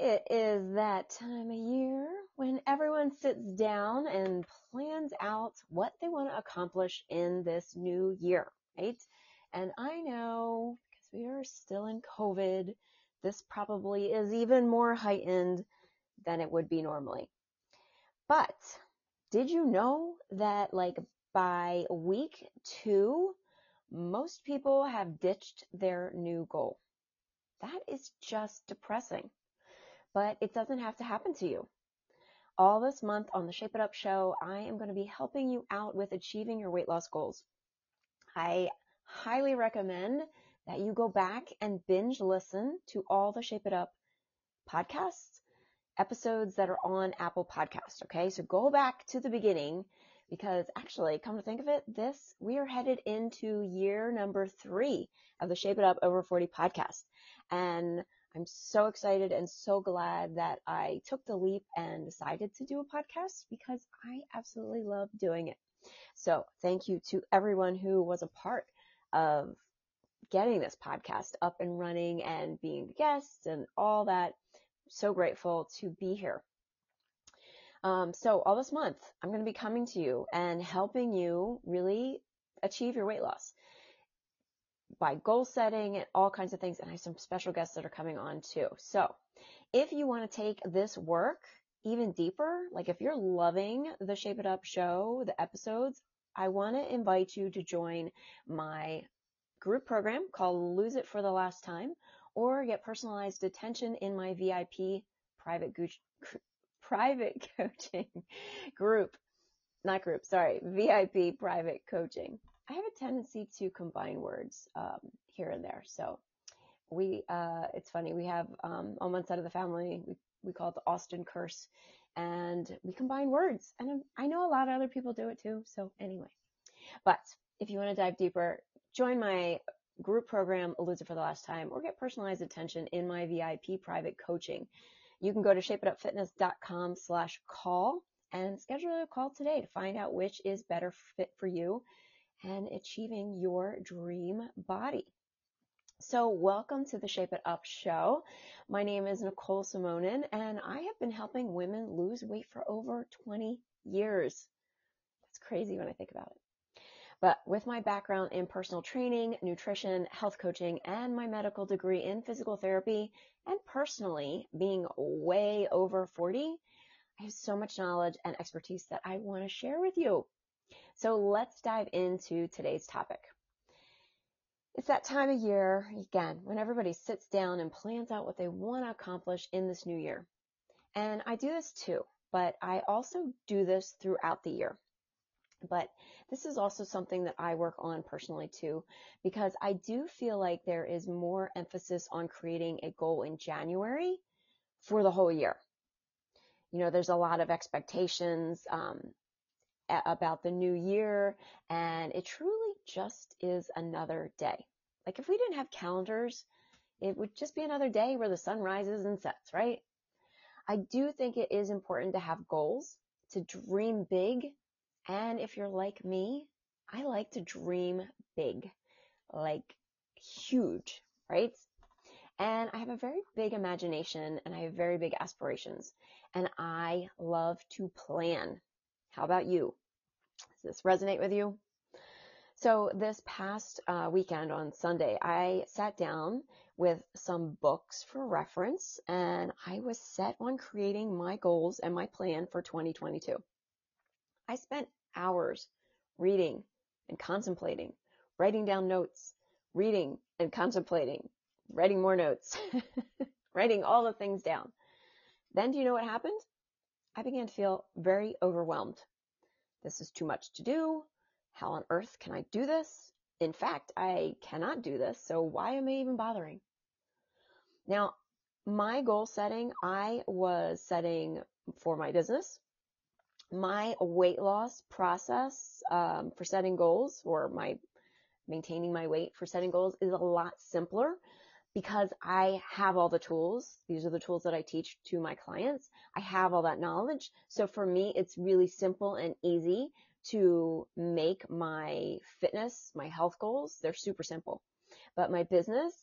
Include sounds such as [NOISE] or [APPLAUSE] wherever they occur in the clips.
It is that time of year when everyone sits down and plans out what they want to accomplish in this new year, right? And I know because we are still in COVID, this probably is even more heightened than it would be normally. But did you know that like by week two, most people have ditched their new goal? That is just depressing but it doesn't have to happen to you. All this month on the Shape It Up show, I am going to be helping you out with achieving your weight loss goals. I highly recommend that you go back and binge listen to all the Shape It Up podcasts, episodes that are on Apple Podcast. Okay. So go back to the beginning because actually, come to think of it, this, we are headed into year number three of the Shape It Up Over 40 podcast. And I'm so excited and so glad that I took the leap and decided to do a podcast because I absolutely love doing it. So thank you to everyone who was a part of getting this podcast up and running and being guests and all that. So grateful to be here. Um, so all this month, I'm going to be coming to you and helping you really achieve your weight loss by goal setting and all kinds of things. And I have some special guests that are coming on too. So if you want to take this work even deeper, like if you're loving the Shape It Up show, the episodes, I want to invite you to join my group program called Lose It for the Last Time or get personalized attention in my VIP private [LAUGHS] private [LAUGHS] coaching group. Not group, sorry, VIP private coaching. I have a tendency to combine words um, here and there. So we, uh, it's funny. We have um, on one side of the family, we, we call it the Austin curse, and we combine words. And I know a lot of other people do it too. So anyway, but if you want to dive deeper, join my group program, It for the Last Time, or get personalized attention in my VIP private coaching. You can go to shapeitupfitness.com slash call and schedule a call today to find out which is better fit for you and achieving your dream body. So welcome to the Shape It Up show. My name is Nicole Simonin and I have been helping women lose weight for over 20 years. That's crazy when I think about it. But with my background in personal training, nutrition, health coaching, and my medical degree in physical therapy, and personally being way over 40, I have so much knowledge and expertise that I want to share with you. So let's dive into today's topic. It's that time of year, again, when everybody sits down and plans out what they want to accomplish in this new year. And I do this too, but I also do this throughout the year. But this is also something that I work on personally too, because I do feel like there is more emphasis on creating a goal in January for the whole year. You know, there's a lot of expectations. Um, about the new year and it truly just is another day. Like if we didn't have calendars, it would just be another day where the sun rises and sets, right? I do think it is important to have goals, to dream big. And if you're like me, I like to dream big, like huge, right? And I have a very big imagination and I have very big aspirations and I love to plan. How about you? Does this resonate with you? So this past uh, weekend on Sunday, I sat down with some books for reference and I was set on creating my goals and my plan for 2022. I spent hours reading and contemplating, writing down notes, reading and contemplating, writing more notes, [LAUGHS] writing all the things down. Then do you know what happened? I began to feel very overwhelmed. This is too much to do. How on earth can I do this? In fact, I cannot do this, so why am I even bothering? Now, my goal setting, I was setting for my business. My weight loss process um, for setting goals or my maintaining my weight for setting goals is a lot simpler because I have all the tools. These are the tools that I teach to my clients. I have all that knowledge. So for me, it's really simple and easy to make my fitness, my health goals. They're super simple. But my business,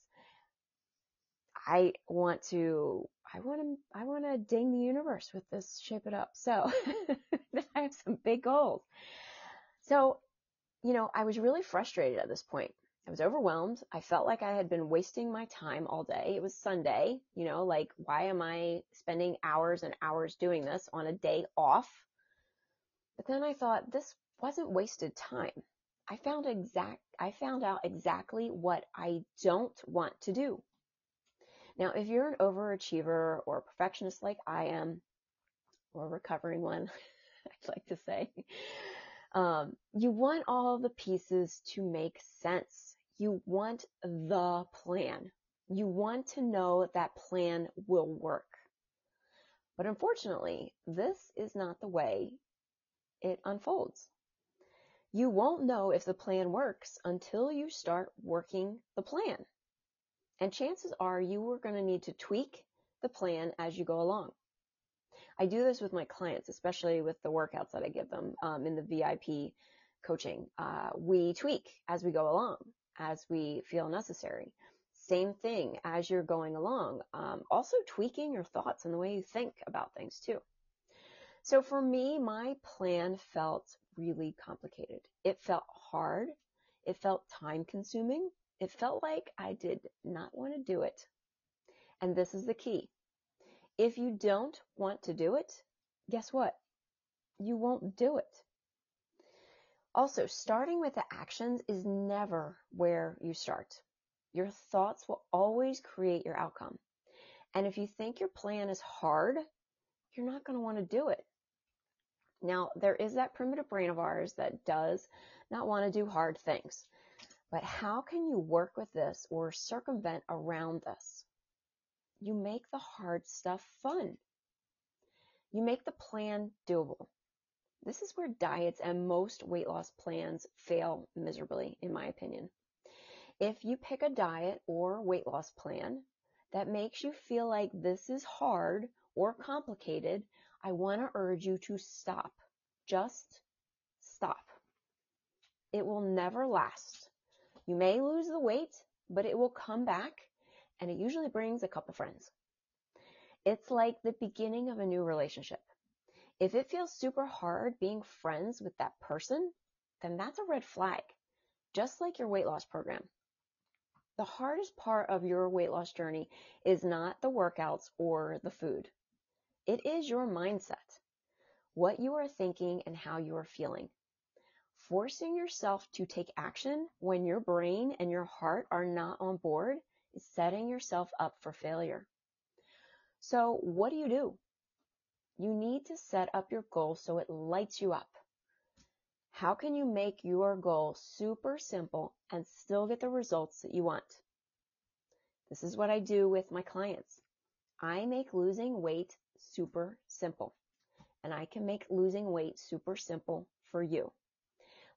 I want to, I want to, I want to ding the universe with this shape it up. So [LAUGHS] I have some big goals. So, you know, I was really frustrated at this point. I was overwhelmed. I felt like I had been wasting my time all day. It was Sunday, you know, like why am I spending hours and hours doing this on a day off? But then I thought this wasn't wasted time. I found exact I found out exactly what I don't want to do. Now, if you're an overachiever or a perfectionist like I am, or a recovering one, [LAUGHS] I'd like to say, um, you want all the pieces to make sense. You want the plan. You want to know that plan will work. But unfortunately, this is not the way it unfolds. You won't know if the plan works until you start working the plan. And chances are you are going to need to tweak the plan as you go along. I do this with my clients, especially with the workouts that I give them um, in the VIP coaching. Uh, we tweak as we go along, as we feel necessary. Same thing as you're going along. Um, also tweaking your thoughts and the way you think about things too. So for me, my plan felt really complicated. It felt hard. It felt time consuming. It felt like I did not want to do it. And this is the key. If you don't want to do it, guess what? You won't do it. Also, starting with the actions is never where you start. Your thoughts will always create your outcome. And if you think your plan is hard, you're not going to want to do it. Now, there is that primitive brain of ours that does not want to do hard things. But how can you work with this or circumvent around this? You make the hard stuff fun. You make the plan doable. This is where diets and most weight loss plans fail miserably, in my opinion. If you pick a diet or weight loss plan that makes you feel like this is hard or complicated, I want to urge you to stop. Just stop. It will never last. You may lose the weight, but it will come back and it usually brings a couple friends. It's like the beginning of a new relationship. If it feels super hard being friends with that person, then that's a red flag, just like your weight loss program. The hardest part of your weight loss journey is not the workouts or the food. It is your mindset, what you are thinking and how you are feeling. Forcing yourself to take action when your brain and your heart are not on board is setting yourself up for failure. So what do you do? You need to set up your goal so it lights you up. How can you make your goal super simple and still get the results that you want? This is what I do with my clients. I make losing weight super simple and I can make losing weight super simple for you.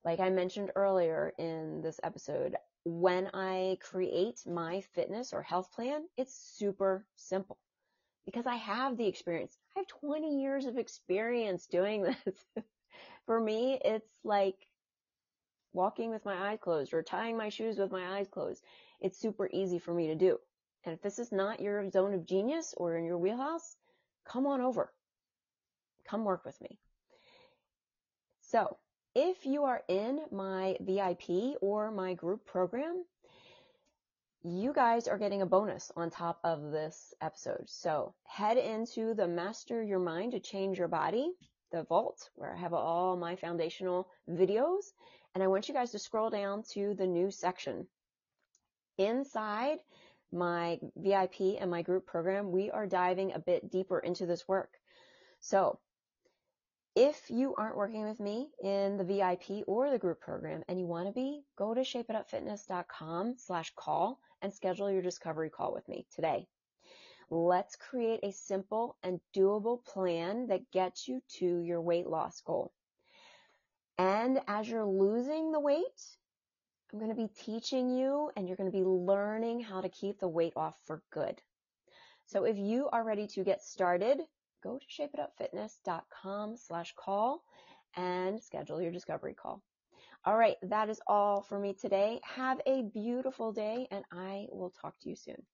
Like I mentioned earlier in this episode, when I create my fitness or health plan, it's super simple because I have the experience. I have 20 years of experience doing [LAUGHS] this. For me, it's like walking with my eyes closed or tying my shoes with my eyes closed. It's super easy for me to do. And if this is not your zone of genius or in your wheelhouse, come on over. Come work with me. So if you are in my VIP or my group program, you guys are getting a bonus on top of this episode. So head into the Master Your Mind to Change Your Body, the vault, where I have all my foundational videos. And I want you guys to scroll down to the new section. Inside my VIP and my group program, we are diving a bit deeper into this work. So if you aren't working with me in the VIP or the group program and you want to be, go to shapeitupfitness.com slash call and schedule your discovery call with me today. Let's create a simple and doable plan that gets you to your weight loss goal. And as you're losing the weight, I'm going to be teaching you and you're going to be learning how to keep the weight off for good. So if you are ready to get started, go to shapeitupfitness.com slash call and schedule your discovery call. All right, that is all for me today. Have a beautiful day and I will talk to you soon.